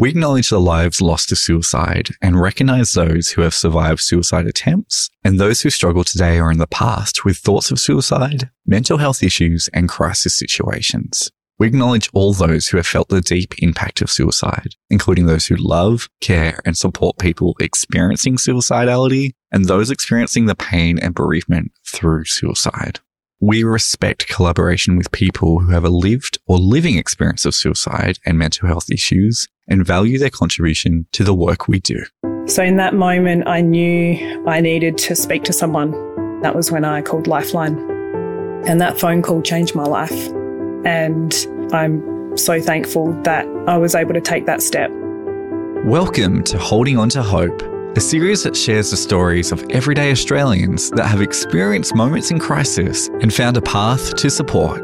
We acknowledge the lives lost to suicide and recognize those who have survived suicide attempts and those who struggle today or in the past with thoughts of suicide, mental health issues, and crisis situations. We acknowledge all those who have felt the deep impact of suicide, including those who love, care, and support people experiencing suicidality and those experiencing the pain and bereavement through suicide. We respect collaboration with people who have a lived or living experience of suicide and mental health issues and value their contribution to the work we do. So, in that moment, I knew I needed to speak to someone. That was when I called Lifeline. And that phone call changed my life. And I'm so thankful that I was able to take that step. Welcome to Holding On to Hope a series that shares the stories of everyday Australians that have experienced moments in crisis and found a path to support.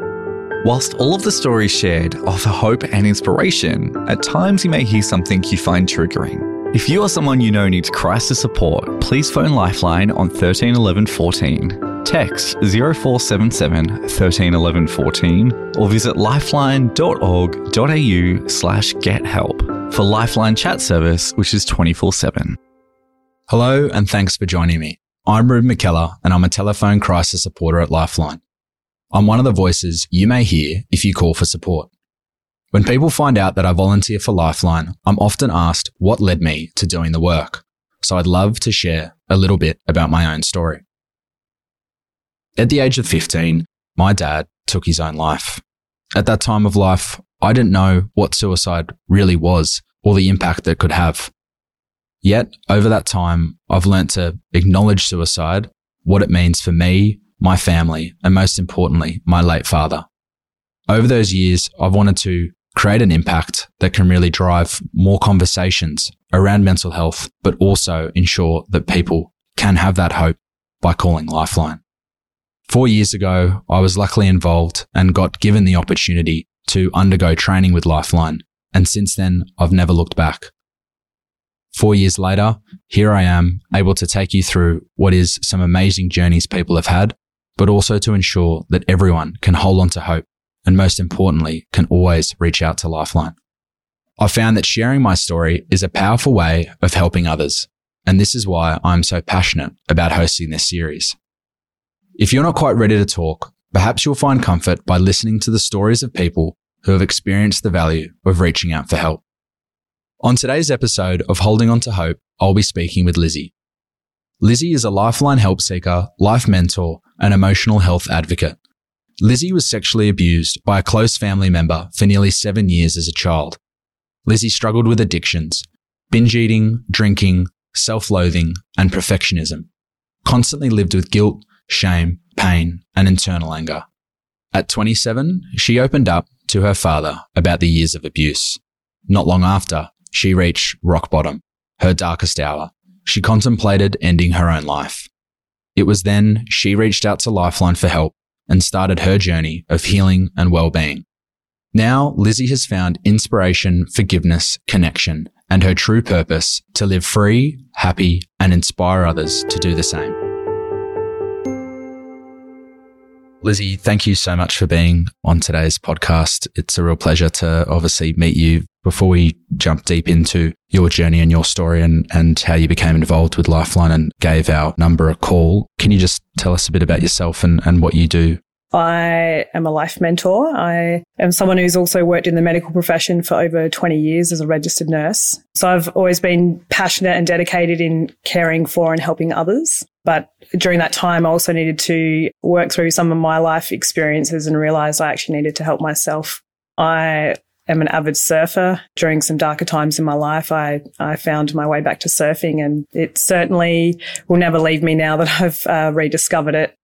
Whilst all of the stories shared offer hope and inspiration, at times you may hear something you find triggering. If you or someone you know needs crisis support, please phone Lifeline on 13 11 14, text 0477 13 11 14, or visit lifeline.org.au slash get help for Lifeline chat service, which is 24 7. Hello, and thanks for joining me. I'm Rube McKellar, and I'm a telephone crisis supporter at Lifeline. I'm one of the voices you may hear if you call for support. When people find out that I volunteer for Lifeline, I'm often asked what led me to doing the work. So I'd love to share a little bit about my own story. At the age of 15, my dad took his own life. At that time of life, I didn't know what suicide really was or the impact that could have. Yet, over that time, I've learnt to acknowledge suicide, what it means for me, my family, and most importantly, my late father. Over those years, I've wanted to create an impact that can really drive more conversations around mental health, but also ensure that people can have that hope by calling Lifeline. Four years ago, I was luckily involved and got given the opportunity to undergo training with Lifeline. And since then, I've never looked back. Four years later, here I am able to take you through what is some amazing journeys people have had, but also to ensure that everyone can hold on to hope and most importantly, can always reach out to Lifeline. I found that sharing my story is a powerful way of helping others. And this is why I'm so passionate about hosting this series. If you're not quite ready to talk, perhaps you'll find comfort by listening to the stories of people who have experienced the value of reaching out for help. On today's episode of Holding On to Hope, I'll be speaking with Lizzie. Lizzie is a lifeline help seeker, life mentor, and emotional health advocate. Lizzie was sexually abused by a close family member for nearly seven years as a child. Lizzie struggled with addictions, binge eating, drinking, self loathing, and perfectionism, constantly lived with guilt, shame, pain, and internal anger. At 27, she opened up to her father about the years of abuse. Not long after, she reached rock bottom, her darkest hour. She contemplated ending her own life. It was then she reached out to Lifeline for help and started her journey of healing and well-being. Now, Lizzie has found inspiration, forgiveness, connection, and her true purpose to live free, happy, and inspire others to do the same. Lizzie, thank you so much for being on today's podcast. It's a real pleasure to obviously meet you before we jump deep into your journey and your story and, and how you became involved with Lifeline and gave our number a call. Can you just tell us a bit about yourself and, and what you do? I am a life mentor. I am someone who's also worked in the medical profession for over 20 years as a registered nurse. So I've always been passionate and dedicated in caring for and helping others. But during that time, I also needed to work through some of my life experiences and realize I actually needed to help myself. I am an avid surfer. During some darker times in my life, I, I found my way back to surfing and it certainly will never leave me now that I've uh, rediscovered it.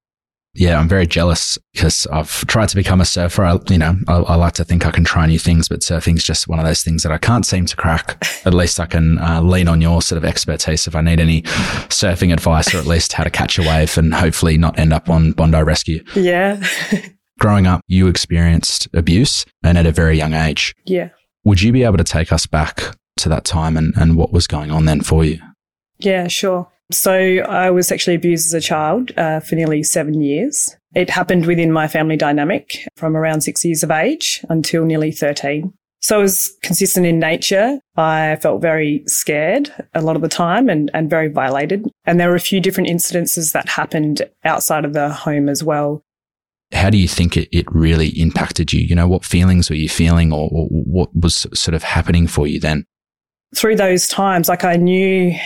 Yeah, I'm very jealous because I've tried to become a surfer. I, you know, I, I, like to think I can try new things, but surfing's just one of those things that I can't seem to crack. at least I can uh, lean on your sort of expertise if I need any surfing advice or at least how to catch a wave and hopefully not end up on Bondi Rescue. Yeah. growing up, you experienced abuse and at a very young age. Yeah. Would you be able to take us back to that time and, and what was going on then for you? Yeah, sure. So I was sexually abused as a child uh, for nearly seven years. It happened within my family dynamic from around six years of age until nearly 13. So it was consistent in nature. I felt very scared a lot of the time and, and very violated. And there were a few different incidences that happened outside of the home as well. How do you think it, it really impacted you? You know, what feelings were you feeling or, or what was sort of happening for you then? Through those times, like I knew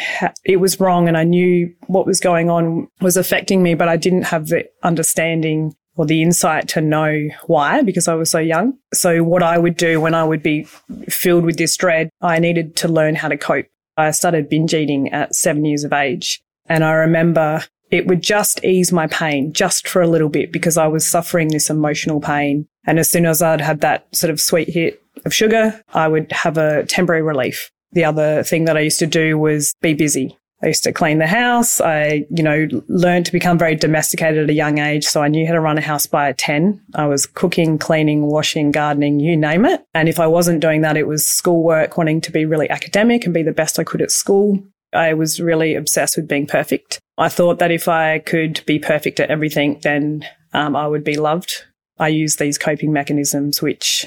it was wrong and I knew what was going on was affecting me, but I didn't have the understanding or the insight to know why because I was so young. So what I would do when I would be filled with this dread, I needed to learn how to cope. I started binge eating at seven years of age. And I remember it would just ease my pain just for a little bit because I was suffering this emotional pain. And as soon as I'd had that sort of sweet hit of sugar, I would have a temporary relief. The other thing that I used to do was be busy. I used to clean the house. I, you know, learned to become very domesticated at a young age. So I knew how to run a house by 10. I was cooking, cleaning, washing, gardening, you name it. And if I wasn't doing that, it was schoolwork, wanting to be really academic and be the best I could at school. I was really obsessed with being perfect. I thought that if I could be perfect at everything, then um, I would be loved. I used these coping mechanisms, which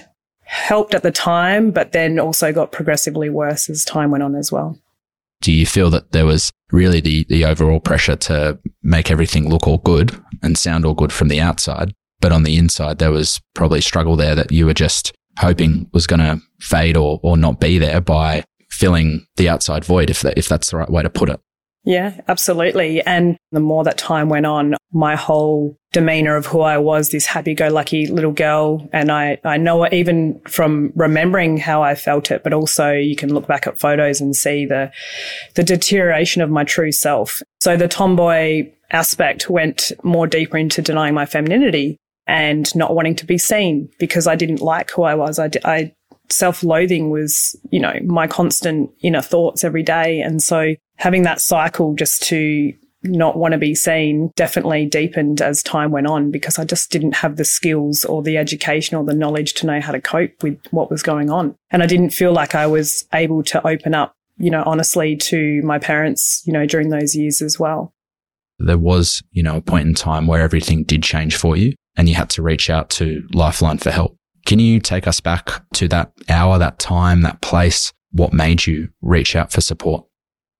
helped at the time, but then also got progressively worse as time went on as well. Do you feel that there was really the, the overall pressure to make everything look all good and sound all good from the outside? But on the inside, there was probably struggle there that you were just hoping was going to fade or, or not be there by filling the outside void, if, that, if that's the right way to put it. Yeah, absolutely. And the more that time went on, my whole demeanor of who I was, this happy go lucky little girl. And I, I know it even from remembering how I felt it, but also you can look back at photos and see the, the deterioration of my true self. So the tomboy aspect went more deeper into denying my femininity and not wanting to be seen because I didn't like who I was. I, I self-loathing was, you know, my constant inner thoughts every day. And so having that cycle just to not want to be seen definitely deepened as time went on because I just didn't have the skills or the education or the knowledge to know how to cope with what was going on. And I didn't feel like I was able to open up, you know, honestly to my parents, you know, during those years as well. There was, you know, a point in time where everything did change for you and you had to reach out to Lifeline for help. Can you take us back to that hour, that time, that place? What made you reach out for support?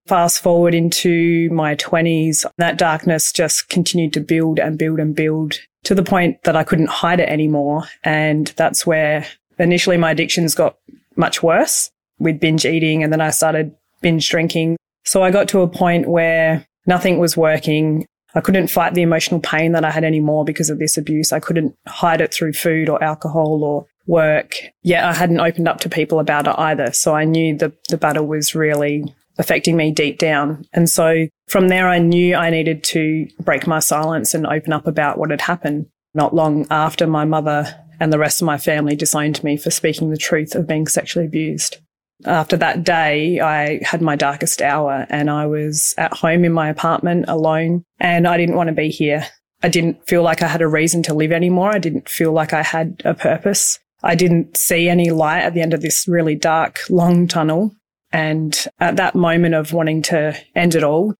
Fast forward into my 20s, that darkness just continued to build and build and build to the point that I couldn't hide it anymore. And that's where initially my addictions got much worse with binge eating. And then I started binge drinking. So I got to a point where nothing was working. I couldn't fight the emotional pain that I had anymore because of this abuse. I couldn't hide it through food or alcohol or work. Yet I hadn't opened up to people about it either. So I knew the, the battle was really affecting me deep down. And so from there, I knew I needed to break my silence and open up about what had happened. Not long after my mother and the rest of my family disowned me for speaking the truth of being sexually abused. After that day, I had my darkest hour and I was at home in my apartment alone and I didn't want to be here. I didn't feel like I had a reason to live anymore. I didn't feel like I had a purpose. I didn't see any light at the end of this really dark, long tunnel. And at that moment of wanting to end it all,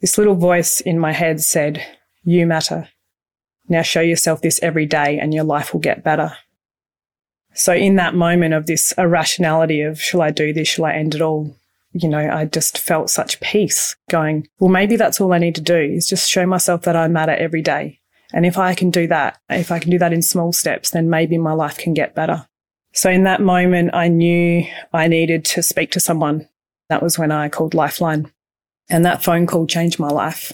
this little voice in my head said, You matter. Now show yourself this every day and your life will get better. So in that moment of this irrationality of, shall I do this? Shall I end it all? You know, I just felt such peace going, well, maybe that's all I need to do is just show myself that I matter every day. And if I can do that, if I can do that in small steps, then maybe my life can get better. So in that moment, I knew I needed to speak to someone. That was when I called Lifeline. And that phone call changed my life.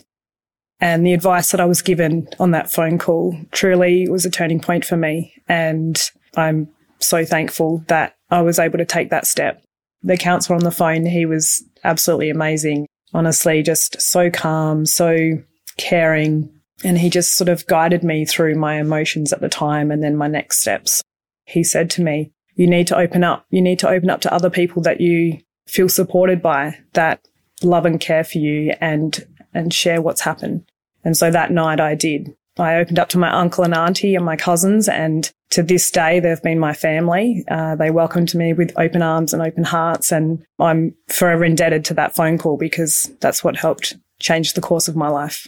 And the advice that I was given on that phone call truly was a turning point for me. And I'm so thankful that I was able to take that step. The counselor on the phone, he was absolutely amazing. Honestly, just so calm, so caring. And he just sort of guided me through my emotions at the time and then my next steps he said to me, you need to open up. You need to open up to other people that you feel supported by that love and care for you and, and share what's happened. And so that night I did. I opened up to my uncle and auntie and my cousins and to this day, they've been my family. Uh, they welcomed me with open arms and open hearts. And I'm forever indebted to that phone call because that's what helped change the course of my life.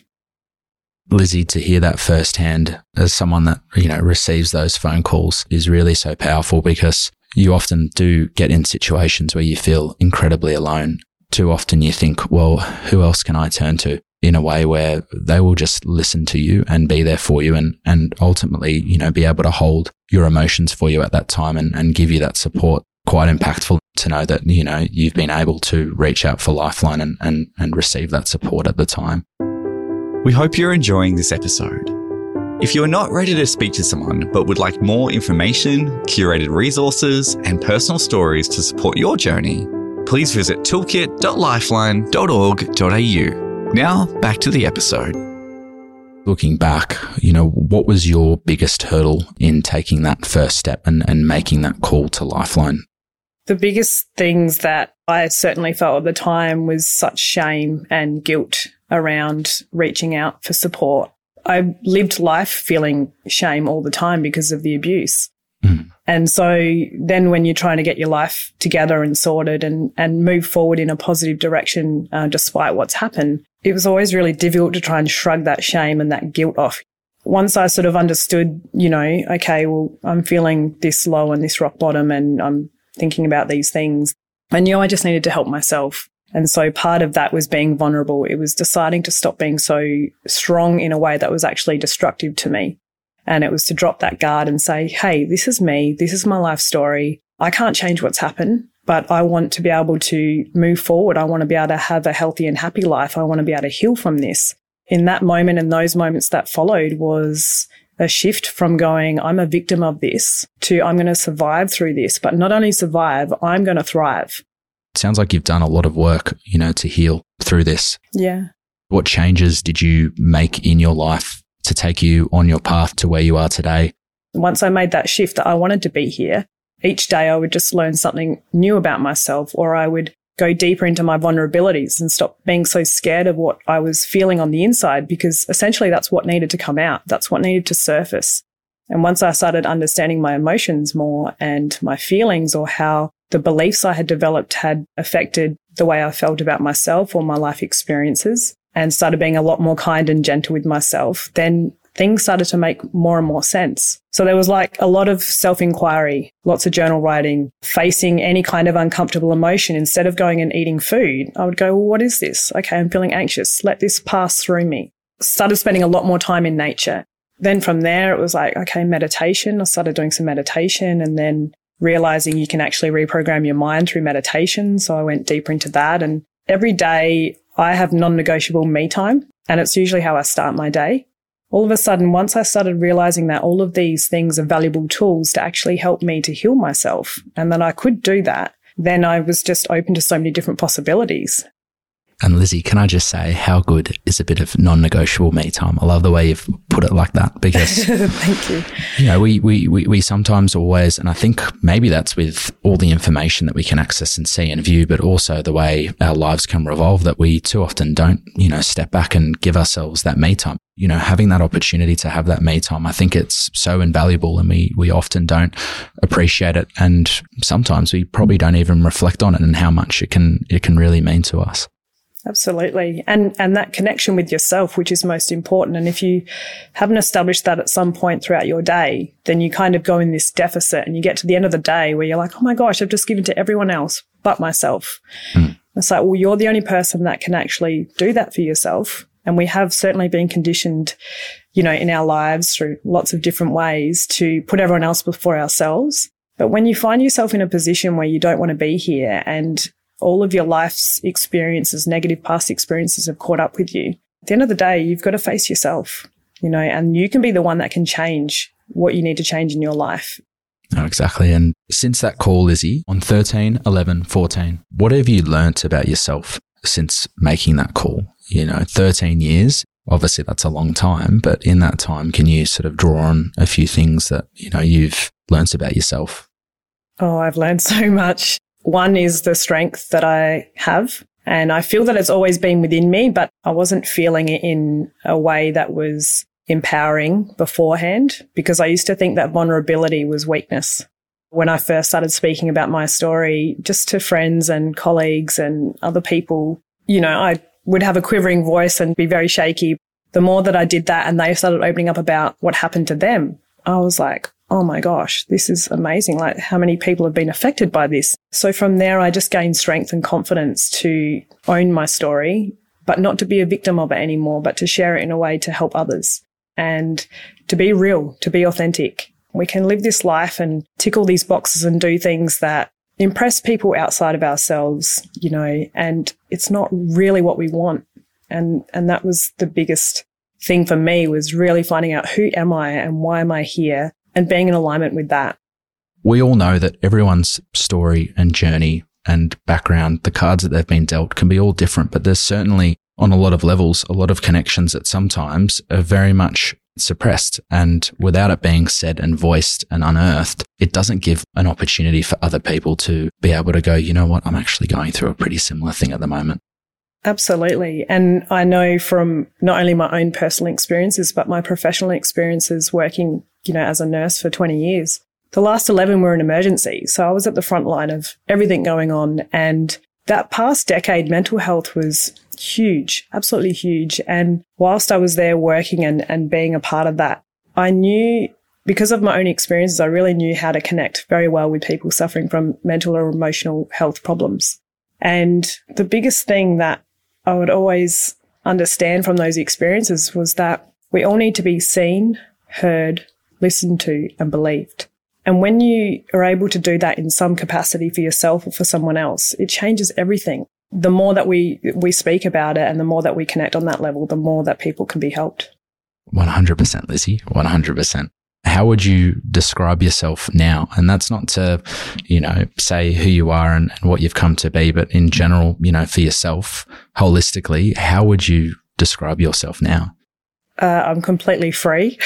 Lizzie, to hear that firsthand as someone that, you know, receives those phone calls is really so powerful because you often do get in situations where you feel incredibly alone. Too often you think, well, who else can I turn to? in a way where they will just listen to you and be there for you and, and ultimately, you know, be able to hold your emotions for you at that time and, and give you that support. Quite impactful to know that, you know, you've been able to reach out for Lifeline and, and, and receive that support at the time. We hope you're enjoying this episode. If you are not ready to speak to someone but would like more information, curated resources, and personal stories to support your journey, please visit toolkit.lifeline.org.au. Now, back to the episode. Looking back, you know, what was your biggest hurdle in taking that first step and, and making that call to Lifeline? The biggest things that I certainly felt at the time was such shame and guilt around reaching out for support. I lived life feeling shame all the time because of the abuse. Mm. And so then when you're trying to get your life together and sorted and, and move forward in a positive direction, uh, despite what's happened, it was always really difficult to try and shrug that shame and that guilt off. Once I sort of understood, you know, okay, well, I'm feeling this low and this rock bottom and I'm thinking about these things. I knew I just needed to help myself. And so part of that was being vulnerable. It was deciding to stop being so strong in a way that was actually destructive to me. And it was to drop that guard and say, Hey, this is me. This is my life story. I can't change what's happened, but I want to be able to move forward. I want to be able to have a healthy and happy life. I want to be able to heal from this. In that moment and those moments that followed was a shift from going, I'm a victim of this to I'm going to survive through this, but not only survive, I'm going to thrive sounds like you've done a lot of work, you know, to heal through this. Yeah. What changes did you make in your life to take you on your path to where you are today? Once I made that shift that I wanted to be here, each day I would just learn something new about myself or I would go deeper into my vulnerabilities and stop being so scared of what I was feeling on the inside because essentially that's what needed to come out. That's what needed to surface. And once I started understanding my emotions more and my feelings or how the beliefs I had developed had affected the way I felt about myself or my life experiences and started being a lot more kind and gentle with myself, then things started to make more and more sense. So there was like a lot of self inquiry, lots of journal writing, facing any kind of uncomfortable emotion. Instead of going and eating food, I would go, well, what is this? Okay, I'm feeling anxious. Let this pass through me. Started spending a lot more time in nature. Then from there, it was like, okay, meditation. I started doing some meditation and then realizing you can actually reprogram your mind through meditation. So I went deeper into that. And every day I have non negotiable me time. And it's usually how I start my day. All of a sudden, once I started realizing that all of these things are valuable tools to actually help me to heal myself and that I could do that, then I was just open to so many different possibilities. And Lizzie, can I just say how good is a bit of non-negotiable me time? I love the way you've put it like that because thank you. You know, we, we, we, we sometimes always, and I think maybe that's with all the information that we can access and see and view, but also the way our lives can revolve that we too often don't, you know, step back and give ourselves that me time. You know, having that opportunity to have that me time, I think it's so invaluable and we, we often don't appreciate it. And sometimes we probably don't even reflect on it and how much it can, it can really mean to us. Absolutely. And and that connection with yourself, which is most important. And if you haven't established that at some point throughout your day, then you kind of go in this deficit and you get to the end of the day where you're like, oh my gosh, I've just given to everyone else but myself. Mm. It's like, well, you're the only person that can actually do that for yourself. And we have certainly been conditioned, you know, in our lives through lots of different ways to put everyone else before ourselves. But when you find yourself in a position where you don't want to be here and all of your life's experiences, negative past experiences have caught up with you. At the end of the day, you've got to face yourself, you know, and you can be the one that can change what you need to change in your life. Exactly. And since that call, Lizzie, on 13, 11, 14, what have you learnt about yourself since making that call? You know, 13 years, obviously that's a long time, but in that time, can you sort of draw on a few things that, you know, you've learnt about yourself? Oh, I've learned so much. One is the strength that I have. And I feel that it's always been within me, but I wasn't feeling it in a way that was empowering beforehand because I used to think that vulnerability was weakness. When I first started speaking about my story, just to friends and colleagues and other people, you know, I would have a quivering voice and be very shaky. The more that I did that and they started opening up about what happened to them, I was like, oh my gosh, this is amazing. Like how many people have been affected by this? So from there, I just gained strength and confidence to own my story, but not to be a victim of it anymore, but to share it in a way to help others and to be real, to be authentic. We can live this life and tick all these boxes and do things that impress people outside of ourselves, you know, and it's not really what we want. And, and that was the biggest thing for me was really finding out who am I and why am I here and being in alignment with that. We all know that everyone's story and journey and background, the cards that they've been dealt can be all different, but there's certainly on a lot of levels, a lot of connections that sometimes are very much suppressed. And without it being said and voiced and unearthed, it doesn't give an opportunity for other people to be able to go, you know what? I'm actually going through a pretty similar thing at the moment. Absolutely. And I know from not only my own personal experiences, but my professional experiences working, you know, as a nurse for 20 years. The last 11 were an emergency. So I was at the front line of everything going on. And that past decade, mental health was huge, absolutely huge. And whilst I was there working and, and being a part of that, I knew because of my own experiences, I really knew how to connect very well with people suffering from mental or emotional health problems. And the biggest thing that I would always understand from those experiences was that we all need to be seen, heard, listened to, and believed. And when you are able to do that in some capacity for yourself or for someone else, it changes everything. The more that we, we speak about it and the more that we connect on that level, the more that people can be helped. 100% Lizzie, 100% how would you describe yourself now? And that's not to, you know, say who you are and, and, what you've come to be, but in general, you know, for yourself, holistically, how would you describe yourself now? Uh, I'm completely free.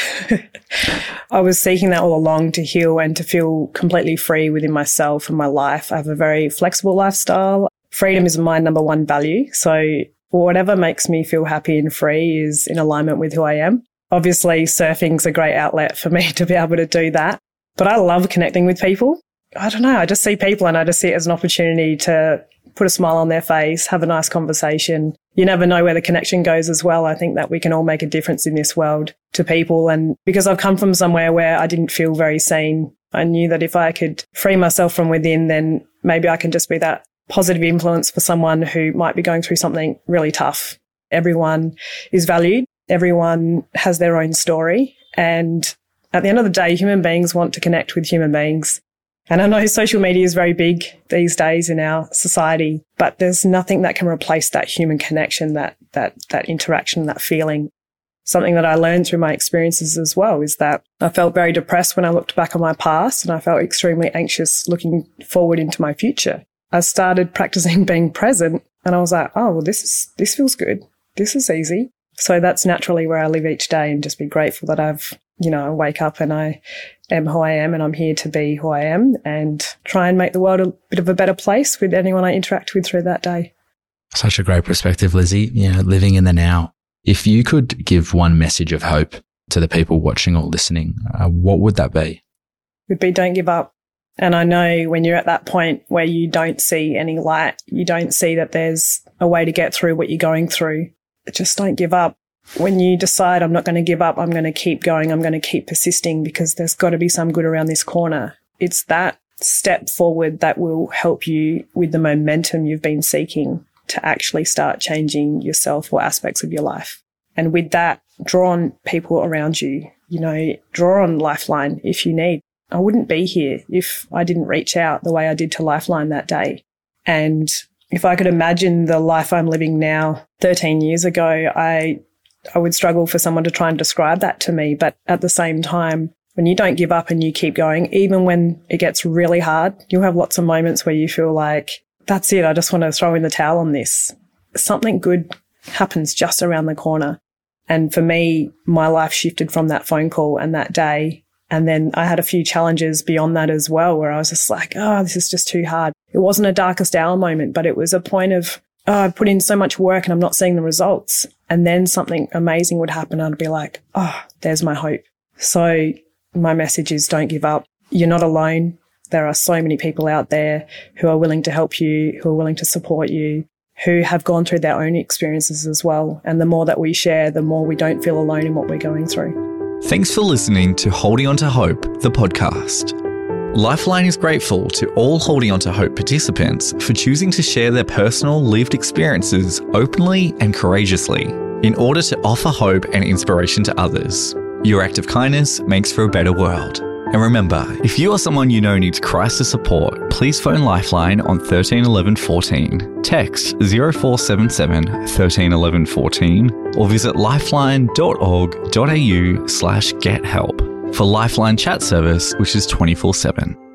I was seeking that all along to heal and to feel completely free within myself and my life. I have a very flexible lifestyle. Freedom is my number one value. So whatever makes me feel happy and free is in alignment with who I am. Obviously, surfing's a great outlet for me to be able to do that. But I love connecting with people. I don't know. I just see people and I just see it as an opportunity to put a smile on their face, have a nice conversation. You never know where the connection goes as well. I think that we can all make a difference in this world to people. And because I've come from somewhere where I didn't feel very seen, I knew that if I could free myself from within, then maybe I can just be that positive influence for someone who might be going through something really tough. Everyone is valued everyone has their own story. And at the end of the day, human beings want to connect with human beings. And I know social media is very big these days in our society, but there's nothing that can replace that human connection, that, that, that interaction, that feeling. Something that I learned through my experiences as well is that I felt very depressed when I looked back on my past and I felt extremely anxious looking forward into my future. I started practicing being present and I was like, oh, well, this is, this feels good. This is easy. So that's naturally where I live each day and just be grateful that I've, you know, I wake up and I am who I am and I'm here to be who I am and try and make the world a bit of a better place with anyone I interact with through that day. Such a great perspective, Lizzie. You know, living in the now. If you could give one message of hope to the people watching or listening, uh, what would that be? It would be don't give up. And I know when you're at that point where you don't see any light, you don't see that there's a way to get through what you're going through, just don't give up. When you decide, I'm not going to give up, I'm going to keep going, I'm going to keep persisting because there's got to be some good around this corner. It's that step forward that will help you with the momentum you've been seeking to actually start changing yourself or aspects of your life. And with that, draw on people around you, you know, draw on Lifeline if you need. I wouldn't be here if I didn't reach out the way I did to Lifeline that day. And if I could imagine the life I'm living now 13 years ago, I, I would struggle for someone to try and describe that to me. But at the same time, when you don't give up and you keep going, even when it gets really hard, you'll have lots of moments where you feel like, that's it. I just want to throw in the towel on this. Something good happens just around the corner. And for me, my life shifted from that phone call and that day and then I had a few challenges beyond that as well, where I was just like, oh, this is just too hard. It wasn't a darkest hour moment, but it was a point of, oh, I've put in so much work and I'm not seeing the results. And then something amazing would happen. I'd be like, oh, there's my hope. So my message is don't give up. You're not alone. There are so many people out there who are willing to help you, who are willing to support you, who have gone through their own experiences as well. And the more that we share, the more we don't feel alone in what we're going through. Thanks for listening to Holding On to Hope, the podcast. Lifeline is grateful to all Holding On to Hope participants for choosing to share their personal lived experiences openly and courageously in order to offer hope and inspiration to others. Your act of kindness makes for a better world. And remember, if you or someone you know needs crisis support, please phone Lifeline on 13 11 14, text 0477 13 11 14, or visit lifeline.org.au slash get help for Lifeline chat service, which is 24 7.